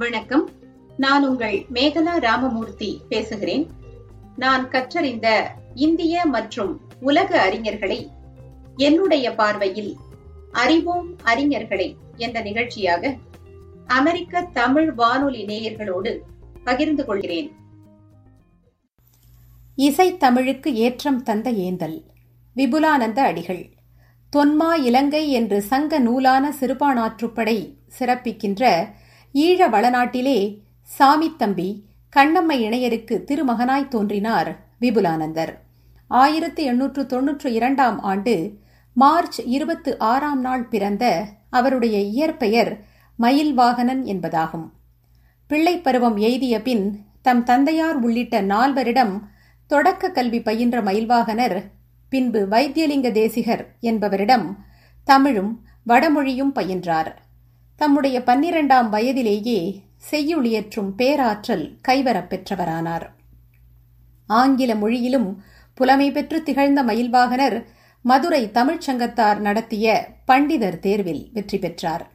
வணக்கம். நான் உங்கள் மேகலா ராமமூர்த்தி பேசுகிறேன். நான் கற்றறிந்த இந்திய மற்றும் உலக அறிஞர்களை என்னுடைய பார்வையில் அறிவோம் அறிஞர்களை என்ற நிகழ்ச்சியாக அமெரிக்க தமிழ் வானொலி நேயர்களோடு பகிர்ந்து கொள்கிறேன். இசை தமிழுக்கு ஏற்றம் தந்த ஏந்தல் விபுலானந்த அடிகள் தொன்மா இலங்கை என்று சங்க நூலான சிறுபானாற்றுப்படை சிறப்பிக்கின்ற ஈழ வளநாட்டிலே சாமித்தம்பி கண்ணம்மை இணையருக்கு திருமகனாய் தோன்றினார் விபுலானந்தர். ஆயிரத்தி எண்ணூற்று தொன்னூற்று இரண்டாம் ஆண்டு மார்ச் இருபத்து ஆறாம் நாள் பிறந்த அவருடைய இயற்பெயர் மயில்வாகனன் என்பதாகும். பிள்ளைப் பருவம் எய்திய பின் தம் தந்தையார் உள்ளிட்ட நால்வரிடம் தொடக்க கல்வி பயின்ற மயில்வாகனர் பின்பு வைத்தியலிங்க தேசிகர் என்பவரிடம் தமிழும் வடமொழியும் பயின்றார். தம்முடைய பன்னிரண்டாம் வயதிலேயே செய்யுளியற்றும் பேராற்றல் கைவரப் பெற்றவரானார். ஆங்கில மொழியிலும் புலமை பெற்று திகழ்ந்த மயில்வாகனர் மதுரை தமிழ்ச்சங்கத்தார் நடத்திய பண்டிதர் தேர்வில் வெற்றி பெற்றார்.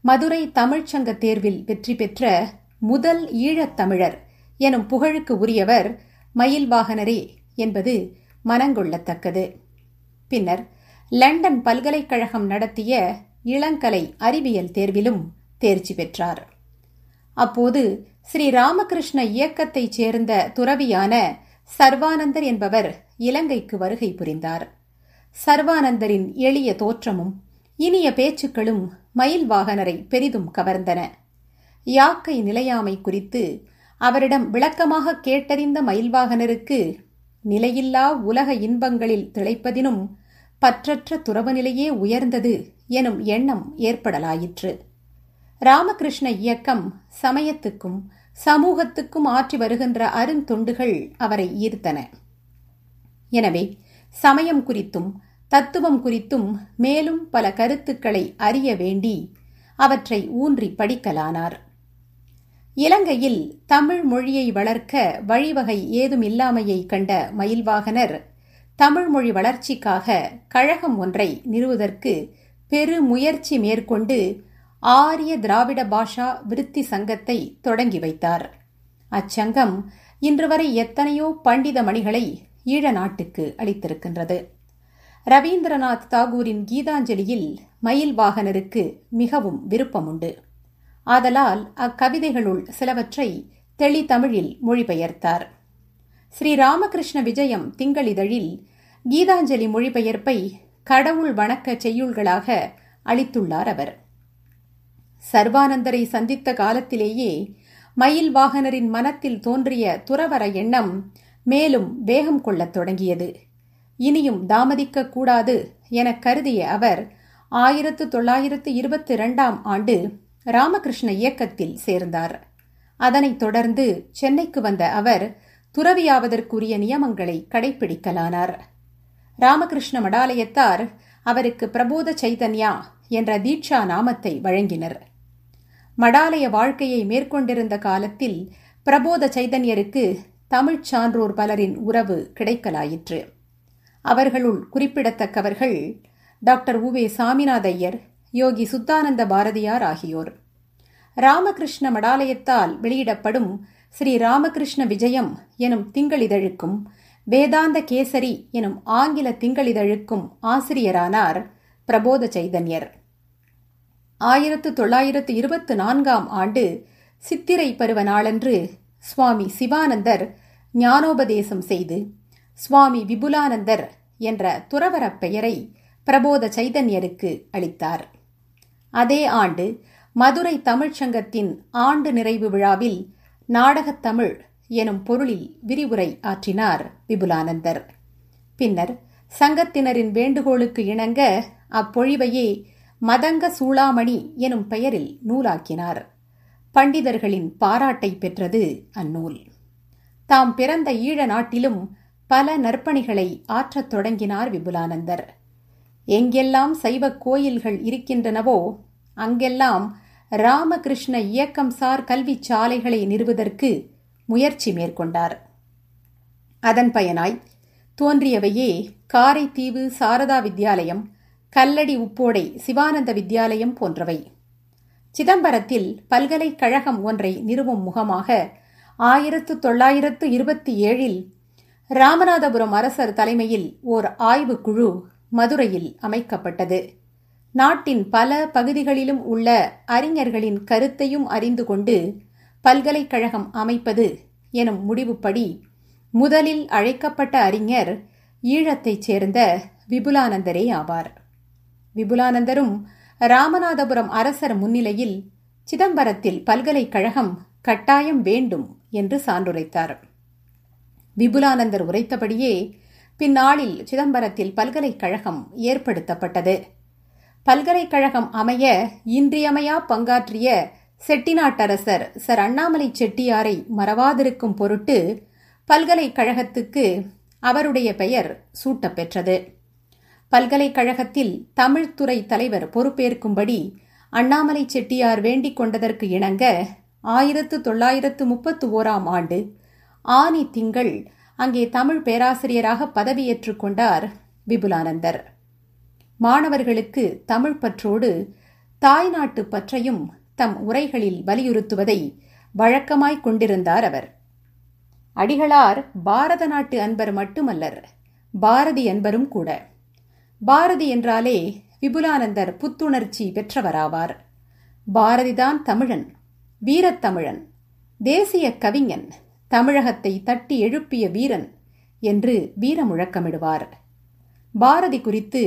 மதுரை தமிழ்ச்சங்க தேர்வில் வெற்றி பெற்ற முதல் ஈழத்தமிழர் எனும் புகழுக்கு உரியவர் மயில்வாகனரே என்பது மனங்கொள்ளத்தக்கது. பின்னர் லண்டன் பல்கலைக்கழகம் நடத்திய இளங்கலை அறிவியல் தேர்விலும் தேர்ச்சி பெற்றார். அப்போது ஸ்ரீ ராமகிருஷ்ண இயக்கத்தைச் சேர்ந்த துறவியான சர்வானந்தர் என்பவர் இலங்கைக்கு வருகை புரிந்தார். சர்வானந்தரின் எளிய தோற்றமும் இனிய பேச்சுக்களும் மயில் வாகனரை பெரிதும் கவர்ந்தன. யாக்கை நிலையாமை குறித்து அவரிடம் விளக்கமாக கேட்டறிந்த மயில்வாகனருக்கு நிலையில்லா உலக இன்பங்களில் திளைப்பதினும் பற்றற்ற துறவு நிலையே உயர்ந்தது எனும் எண்ணம் ஏற்படலாயிற்று. ராமகிருஷ்ண இயக்கம் சமயத்துக்கும் சமூகத்துக்கும் ஆற்றி வருகின்ற அருந்தொண்டுகள் அவரை ஈர்த்தன. எனவே சமயம் குறித்தும் தத்துவம் குறித்தும் மேலும் பல கருத்துக்களை அறிய வேண்டி அவற்றை ஊன்றி படிக்கலானார். இலங்கையில் தமிழ் மொழியை வளர்க்க வழிவகை ஏதும் இல்லாமையை கண்ட மயில்வாகனர் தமிழ் மொழி வளர்ச்சிக்காக கழகம் ஒன்றை நிறுவதற்கு பெரு முயற்சி மேற்கொண்டு ஆரிய திராவிட பாஷா விருத்தி சங்கத்தை தொடங்கி வைத்தார். அச்சங்கம் இன்று வரை எத்தனையோ பண்டித மணிகளை ஈழ நாட்டுக்கு அளித்திருக்கின்றது. ரவீந்திரநாத் தாகூரின் கீதாஞ்சலியில் மயில் வாகனருக்கு மிகவும் விருப்பம் உண்டு ஆதலால் அக்கவிதைகளுள் சிலவற்றை தெளி தமிழில் மொழிபெயர்த்தார். ஸ்ரீ ராமகிருஷ்ண விஜயம் திங்களிதழில் கீதாஞ்சலி மொழிபெயர்ப்பை கடவுள் வணக்க செய்யுள்களாக அளித்துள்ளார் அவர். சர்வானந்தரை சந்தித்த காலத்திலேயே மயில் வாகனரின் மனத்தில் தோன்றிய துறவர எண்ணம் மேலும் வேகம் கொள்ளத் தொடங்கியது. இனியும் தாமதிக்க கூடாது என கருதிய அவர் ஆயிரத்து தொள்ளாயிரத்து இருபத்தி இரண்டாம் ஆண்டு ராமகிருஷ்ண இயக்கத்தில் சேர்ந்தார். அதனைத் தொடர்ந்து சென்னைக்கு வந்த அவர் துறவியாவதற்குரிய நியமங்களை கடைபிடிக்கலானார் ராமகிருஷ்ண மடாலயத்தார் அவருக்கு பிரபோத சைதன்யா என்ற தீட்சா நாமத்தை வழங்கினர். மடாலய வாழ்க்கையை மேற்கொண்டிருந்த காலத்தில் பிரபோத சைதன்யருக்கு தமிழ்ச் சான்றோர் பலரின் உறவு கிடைக்கலாயிற்று. அவர்களுள் குறிப்பிடத்தக்கவர்கள் டாக்டர் உவே சாமிநாதையர் யோகி சுத்தானந்த பாரதியார் ஆகியோர். ராமகிருஷ்ண மடாலயத்தால் வெளியிடப்படும் ஸ்ரீ ராமகிருஷ்ண விஜயம் எனும் திங்களிதழுக்கும் வேதாந்த கேசரி எனும் ஆங்கில திங்களிதழுக்கும் ஆசிரியரானார் பிரபோத சைதன்யர். ஆயிரத்து தொள்ளாயிரத்து இருபத்து நான்காம் ஆண்டு சித்திரை பருவ நாளன்று சுவாமி சிவானந்தர் ஞானோபதேசம் செய்து சுவாமி விபுலானந்தர் என்ற துறவரப் பெயரை பிரபோத சைதன்யருக்கு அளித்தார். அதே ஆண்டு மதுரை தமிழ்ச்சங்கத்தின் ஆண்டு நிறைவு விழாவில் நாடகத் தமிழ் எனும் பொருளில் விரிவுரை ஆற்றினார் விபுலானந்தர். பின்னர் சங்கத்தினரின் வேண்டுகோளுக்கு இணங்க அப்பொழிவையே மதங்க சூளாமணி எனும் பெயரில் நூலாக்கினார். பண்டிதர்களின் பாராட்டை பெற்றது அந்நூல். தாம் பிறந்த ஈழ நாட்டிலும் பல நற்பணிகளை ஆற்றத் தொடங்கினார் விபுலானந்தர். எங்கெல்லாம் சைவ கோயில்கள் இருக்கின்றனவோ அங்கெல்லாம் ராமகிருஷ்ண இயக்கம் சார் கல்வி சாலைகளை நிறுவதற்கு முயற்சி மேற்கொண்டார். அதன் பயனாய் தோன்றியவையே காரைத்தீவு சாரதா வித்யாலயம் கல்லடி உப்போடை சிவானந்த வித்யாலயம் போன்றவை. சிதம்பரத்தில் பல்கலைக்கழகம் ஒன்றை நிறுவும் முகமாக ஆயிரத்து தொள்ளாயிரத்து இருபத்தி ஏழில் ராமநாதபுரம் அரசர் தலைமையில் ஓர் ஆய்வுக்குழு மதுரையில் அமைக்கப்பட்டது. நாட்டின் பல பகுதிகளிலும் உள்ள அறிஞர்களின் கருத்தையும் அறிந்து கொண்டு பல்கலைக்கழகம் அமைப்பது எனும் முடிவுப்படி முதலில் அழைக்கப்பட்ட அறிஞர் ஈழத்தைச் சேர்ந்த விபுலானந்தரே ஆவார். விபுலானந்தரும் ராமநாதபுரம் அரசர் முன்னிலையில் சிதம்பரத்தில் பல்கலைக்கழகம் கட்டாயம் வேண்டும் என்று சான்றுரைத்தார். விபுலானந்தர் உரைத்தபடியே பின்னாளில் சிதம்பரத்தில் பல்கலைக்கழகம் ஏற்படுத்தப்பட்டது. பல்கலைக்கழகம் அமைய இன்றியமையா பங்காற்றிய செட்டிநாட்டரசர் சர் அண்ணாமலை செட்டியாரை மறவாதிருக்கும் பொருட்டு பல்கலைக்கழகத்துக்கு அவருடைய பெயர் சூட்டப்பெற்றது. பல்கலைக்கழகத்தில் தமிழ்துறை தலைவர் பொறுப்பேற்கும்படி அண்ணாமலை செட்டியார் வேண்டிக் கொண்டதற்கு இணங்க ஆயிரத்து தொள்ளாயிரத்து முப்பத்து ஓராம் ஆண்டு ஆனி திங்கள் அங்கே தமிழ் பேராசிரியராக பதவியேற்றுக் கொண்டார் விபுலானந்தர். மாணவர்களுக்கு தமிழ் பற்றோடு தாய்நாட்டு பற்றையும் தம் உரைகளில் வலியுறுத்துவதை வழக்கமாய்க் கொண்டிருந்தார் அவர். அடிகளார் பாரத நாட்டு அன்பர் மட்டுமல்லர் பாரதி அன்பரும் கூட. பாரதி என்றாலே விபுலானந்தர் புத்துணர்ச்சி பெற்றவராவார். பாரதிதான் தமிழன் வீரத்தமிழன் தேசிய கவிஞன் தமிழகத்தை தட்டி எழுப்பிய வீரன் என்று வீர முழக்கமிடுவார் பாரதி குறித்து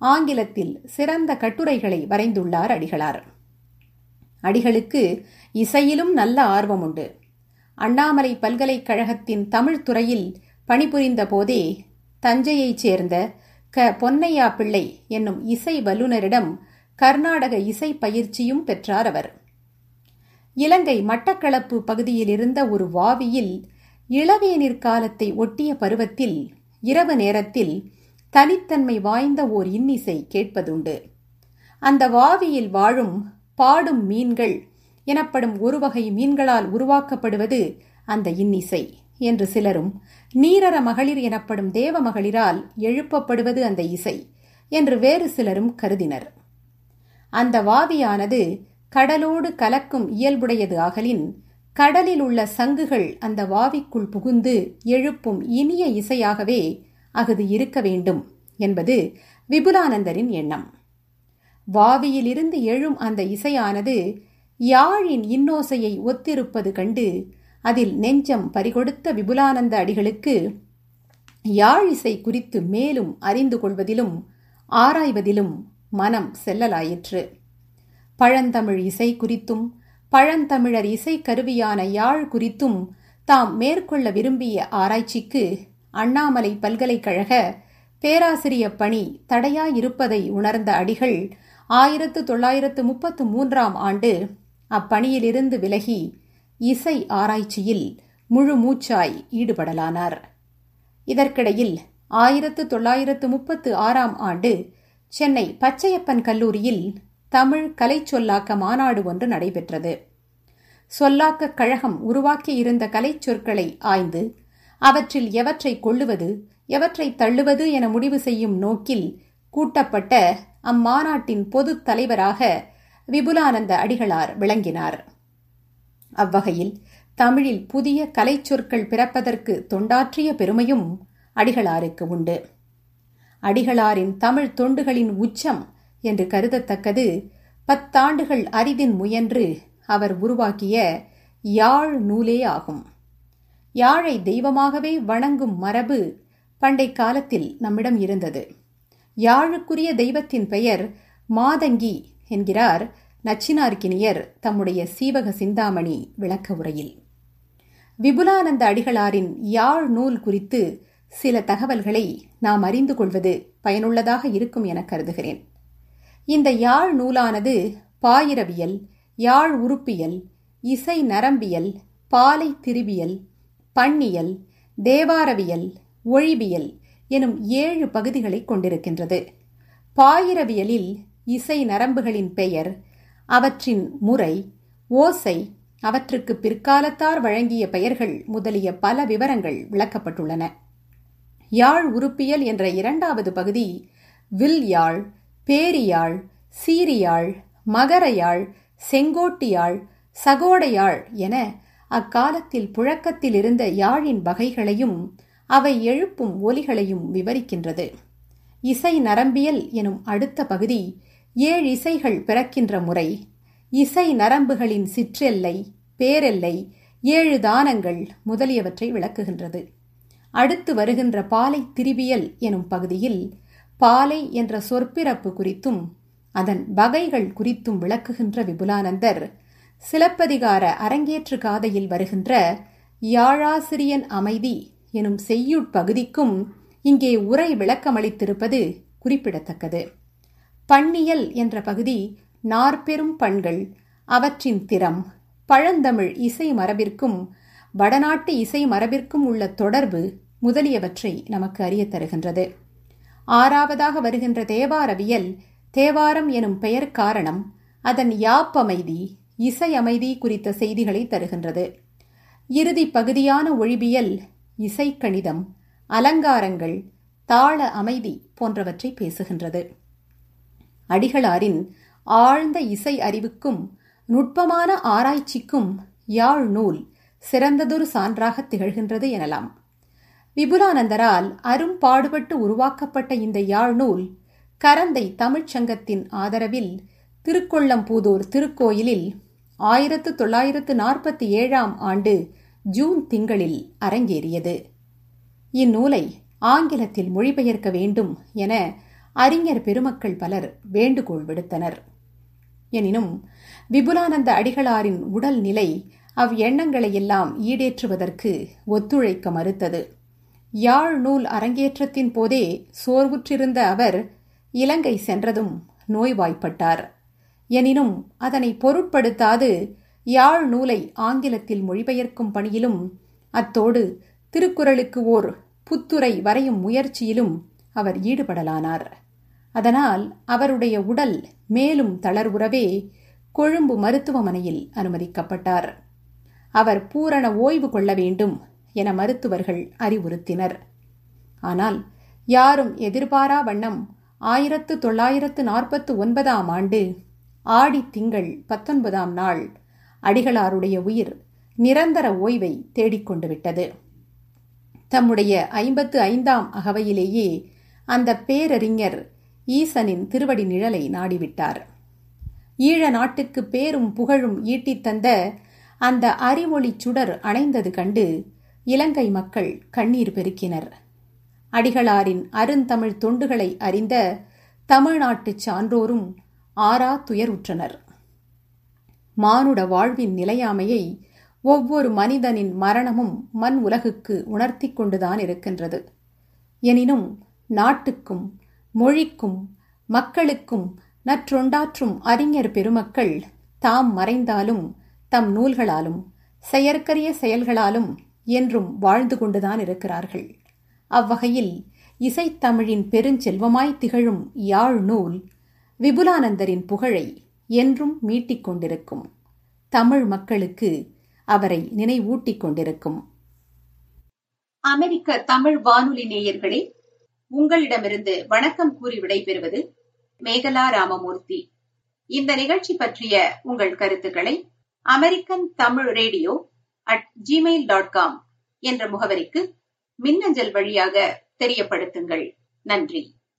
ஆங்கிலத்தில் சிறந்த கட்டுரைகளை வரைந்துள்ளார் அடிகளார். அடிகளுக்கு இசையிலும் நல்ல ஆர்வம் உண்டு அண்ணாமலை பல்கலைக்கழகத்தின் தமிழ் துறையில் பணிபுரிந்த போதே தஞ்சையைச் சேர்ந்த க. பொன்னையா பிள்ளை என்னும் இசை வல்லுநரிடம் கர்நாடக இசை பயிற்சியும் பெற்றார் அவர். இலங்கை மட்டக்களப்பு பகுதியில் இருந்த ஒரு வாவியில் இளவேநீர் காலத்தை ஒட்டிய பருவத்தில் இரவு நேரத்தில் தனித்தன்மை வாய்ந்த ஓர் இன்னிசை கேட்பதுண்டு. அந்த வாவியில் வாழும் பாடும் மீன்கள் எனப்படும் ஒரு வகை மீன்களால் உருவாக்கப்படுவது அந்த இன்னிசை. என்று சிலரும் நீரற மகளிர் எனப்படும் தேவ மகளிரால் எழுப்பப்படுவது அந்த இசை என்று வேறு சிலரும் கருதினர். அந்த வாவியானது கடலோடு கலக்கும் இயல்புடையது ஆகலின் கடலில் உள்ள சங்குகள் அந்த வாவிக்குள் புகுந்து எழுப்பும் இனிய இசையாகவே அஃது இருக்க வேண்டும் என்பது விபுலானந்தரின் எண்ணம். வாவியிலிருந்து எழும் அந்த இசையானது யாழின் இன்னோசையை ஒத்திருப்பது கண்டு அதில் நெஞ்சம் பறிகொடுத்த விபுலானந்த அடிகளுக்கு யாழ் இசை குறித்து மேலும் அறிந்து கொள்வதிலும் ஆராய்வதிலும் மனம் செல்லலாயிற்று. பழந்தமிழ் இசை குறித்தும் பழந்தமிழர் இசை கருவியான யாழ் குறித்தும் தாம் மேற்கொள்ள விரும்பிய ஆராய்ச்சிக்கு அண்ணாமலை பல்கலைக்கழக பேராசிரிய பணி தடையாயிருப்பதை உணர்ந்த அடிகள் ஆயிரத்து தொள்ளாயிரத்து முப்பத்து மூன்றாம் ஆண்டு அப்பணியிலிருந்து விலகி இசை ஆராய்ச்சியில் முழு மூச்சாய் ஈடுபடலானார். இதற்கிடையில் ஆயிரத்து தொள்ளாயிரத்து முப்பத்து ஆறாம் ஆண்டு சென்னை பச்சையப்பன் கல்லூரியில் தமிழ் கலை சொல்லாக்க மாநாடு ஒன்று நடைபெற்றது. சொல்லாக்க கழகம் உருவாக்கியிருந்த கலை சொற்களை ஆய்ந்து அவற்றில் எவற்றை கொள்ளுவது எவற்றை தள்ளுவது என முடிவு செய்யும் நோக்கில் கூட்டப்பட்ட அம்மாநாட்டின் பொது தலைவராக விபுலானந்த அடிகளார் விளங்கினார். அவ்வகையில் தமிழில் புதிய கலைச்சொற்கள் பிறப்பதற்கு தொண்டாற்றிய பெருமையும் அடிகளாருக்கு உண்டு. அடிகளாரின் தமிழ் தொண்டுகளின் உச்சம் என்று கருதத்தக்கது பத்தாண்டுகள் அரிதின் முயன்று அவர் உருவாக்கிய யாழ் நூலே ஆகும். யாழை தெய்வமாகவே வணங்கும் மரபு பண்டை காலத்தில் நம்மிடம் இருந்தது. யாழுக்குரிய தெய்வத்தின் பெயர் மாதங்கி என்கிறார் நச்சினார்க்கினியர் தம்முடைய சீவக சிந்தாமணி விளக்க உரையில். விபுலானந்த அடிகளாரின் யாழ் நூல் குறித்து சில தகவல்களை நாம் அறிந்து கொள்வது பயனுள்ளதாக இருக்கும் என கருதுகிறேன். இந்த யாழ் நூலானது பாயிரவியல் யாழ் உறுப்பியல் இசை நரம்பியல் பாலை திருவியல் பண்ணியல் தேவாரவியல் ஒழிவியல் எனும் ஏழு பகுதிகளை கொண்டிருக்கின்றது. பாயிரவியலில் இசை நரம்புகளின் பெயர் அவற்றின் முறை ஓசை அவற்றுக்கு பிற்காலத்தார் வழங்கிய பெயர்கள் முதலிய பல விவரங்கள் விளக்கப்பட்டுள்ளன. யாழ் உறுப்பியல் என்ற இரண்டாவது பகுதி வில் யாழ் பேரியாழ் சீரியாழ் மகரயாழ் செங்கோட்டியாழ் சகோடையாழ் என அக்காலத்தில் புழக்கத்தில் இருந்த யாழின் வகைகளையும் அவை எழுப்பும் ஒலிகளையும் விவரிக்கின்றது. இசை நரம்பியல் எனும் அடுத்த பகுதி ஏழு இசைகள் பிறக்கின்ற முறை இசை நரம்புகளின் சிற்றெல்லை பேரெல்லை ஏழு தானங்கள் முதலியவற்றை விளக்குகின்றது. அடுத்து வருகின்ற பாலை திரிவியல் எனும் பகுதியில் பாலை என்ற சொற்பிறப்பு குறித்தும் அதன் வகைகள் குறித்தும் விளக்குகின்ற விபுலானந்தர் சிலப்பதிகார அரங்கேற்று காதையில் வருகின்ற யாழாசிரியன் அமைதி எனும் செய்யுட்பகுதிக்கும் இங்கே உரை விளக்கமளித்திருப்பது குறிப்பிடத்தக்கது. பண்ணியல் என்ற பகுதி நாற்பெரும் பண்கள் அவற்றின் திறம் பழந்தமிழ் இசை மரபிற்கும் வடநாட்டு இசை மரபிற்கும் உள்ள தொடர்பு முதலியவற்றை நமக்கு அறிய தருகின்றது. ஆறாவதாக வருகின்ற தேவாரவியல் தேவாரம் எனும் பெயர் காரணம் அதன் யாப்பமைதி இசை அமைதி குறித்த செய்திகளை தருகின்றது. இறுதி பகுதியான ஒழிபியல் இசைக்கணிதம் அலங்காரங்கள் தாள அமைதி போன்றவற்றை பேசுகின்றது. அடிகளாரின் ஆழ்ந்த இசை அறிவுக்கும் நுட்பமான ஆராய்ச்சிக்கும் யாழ் நூல் சிறந்ததொரு சான்றாக திகழ்கின்றது எனலாம். விபுலானந்தரால் அரும்பாடுபட்டு உருவாக்கப்பட்ட இந்த யாழ் நூல் கரந்தை தமிழ்ச் சங்கத்தின் ஆதரவில் திருக்கொள்ளம்பூதூர் திருக்கோயிலில் ஆயிரத்து தொள்ளாயிரத்து நாற்பத்தி ஏழாம் ஆண்டு ஜூன் திங்களில் அரங்கேறியது. இந்நூலை ஆங்கிலத்தில் மொழிபெயர்க்க வேண்டும் என அறிஞர் பெருமக்கள் பலர் வேண்டுகோள் விடுத்தனர். எனினும் விபுலானந்த அடிகளாரின் உடல் நிலை அவ் எண்ணங்களை எல்லாம் ஈடேற்றுவதற்கு ஒத்துழைக்க மறுத்தது. யாழ் நூல் அரங்கேற்றத்தின் போதே சோர்வுற்றிருந்த அவர் இலங்கை சென்றதும் நோய்வாய்ப்பட்டார். எனினும் அதனை பொருட்படுத்தாது யாழ் நூலை ஆங்கிலத்தில் மொழிபெயர்க்கும் பணியிலும் அத்தோடு திருக்குறளுக்கு ஓர் புத்துரை வரையும் முயற்சியிலும் அவர் ஈடுபடலானார். அதனால் அவருடைய உடல் மேலும் தளர்வுறவே கொழும்பு மருத்துவமனையில் அனுமதிக்கப்பட்டார். அவர் பூரண ஓய்வு கொள்ள வேண்டும் என மருத்துவர்கள் அறிவுறுத்தினர். ஆனால் யாரும் எதிர்பாரா வண்ணம் ஆயிரத்து தொள்ளாயிரத்து நாற்பத்து ஒன்பதாம் ஆண்டு ஆடி திங்கள் பத்தொன்பதாம் நாள் அடிகளாருடைய உயிர் நிரந்தர ஓய்வை தேடிக்கொண்டு விட்டது தம்முடைய ஐம்பத்து ஐந்தாம் அகவையிலேயே அந்த பேரறிஞர் ஈசனின் திருவடி நிழலை நாடிவிட்டார். ஈழ நாட்டுக்கு பேரும் புகழும் ஈட்டித் தந்த அந்த அறிவொளி சுடர் அணைந்தது கண்டு இலங்கை மக்கள் கண்ணீர் பெருக்கினர். அடிகளாரின் அருந்தமிழ் தொண்டுகளை அறிந்த தமிழ்நாட்டுச் சான்றோரும் ஆறா துயருற்றனர். மானுட வாழ்வின் நிலையாமையை ஒவ்வொரு மனிதனின் மரணமும் மண் உலகுக்கு உணர்த்தி கொண்டுதான் இருக்கின்றது. எனினும் நாட்டுக்கும் மொழிக்கும் மக்களுக்கும் நற்றொண்டாற்றும் அறிஞர் பெருமக்கள் தாம் மறைந்தாலும் தம் நூல்களாலும் செயற்கரிய செயல்களாலும் என்றும் வாழ்ந்து கொண்டுதான் இருக்கிறார்கள். அவ்வகையில் இசைத்தமிழின் பெருஞ்செல்வமாய் திகழும் யாழ் நூல் விபுலானந்தரின் புகழை என்றும் மீட்டிக் கொண்டிருக்கும் தமிழ் மக்களுக்கு அவரை நினைவூட்டிக் கொண்டிருக்கும். அமெரிக்க தமிழ் வானொலி நேயர்களே உங்களிடமிருந்து வணக்கம் கூறி விடைபெறுவது மேகலா ராமமூர்த்தி. இந்த நிகழ்ச்சி பற்றிய உங்கள் கருத்துக்களை American Tamil radio at Gmail dot com என்ற முகவரிக்கு மின்னஞ்சல் வழியாக தெரியப்படுத்துங்கள். நன்றி.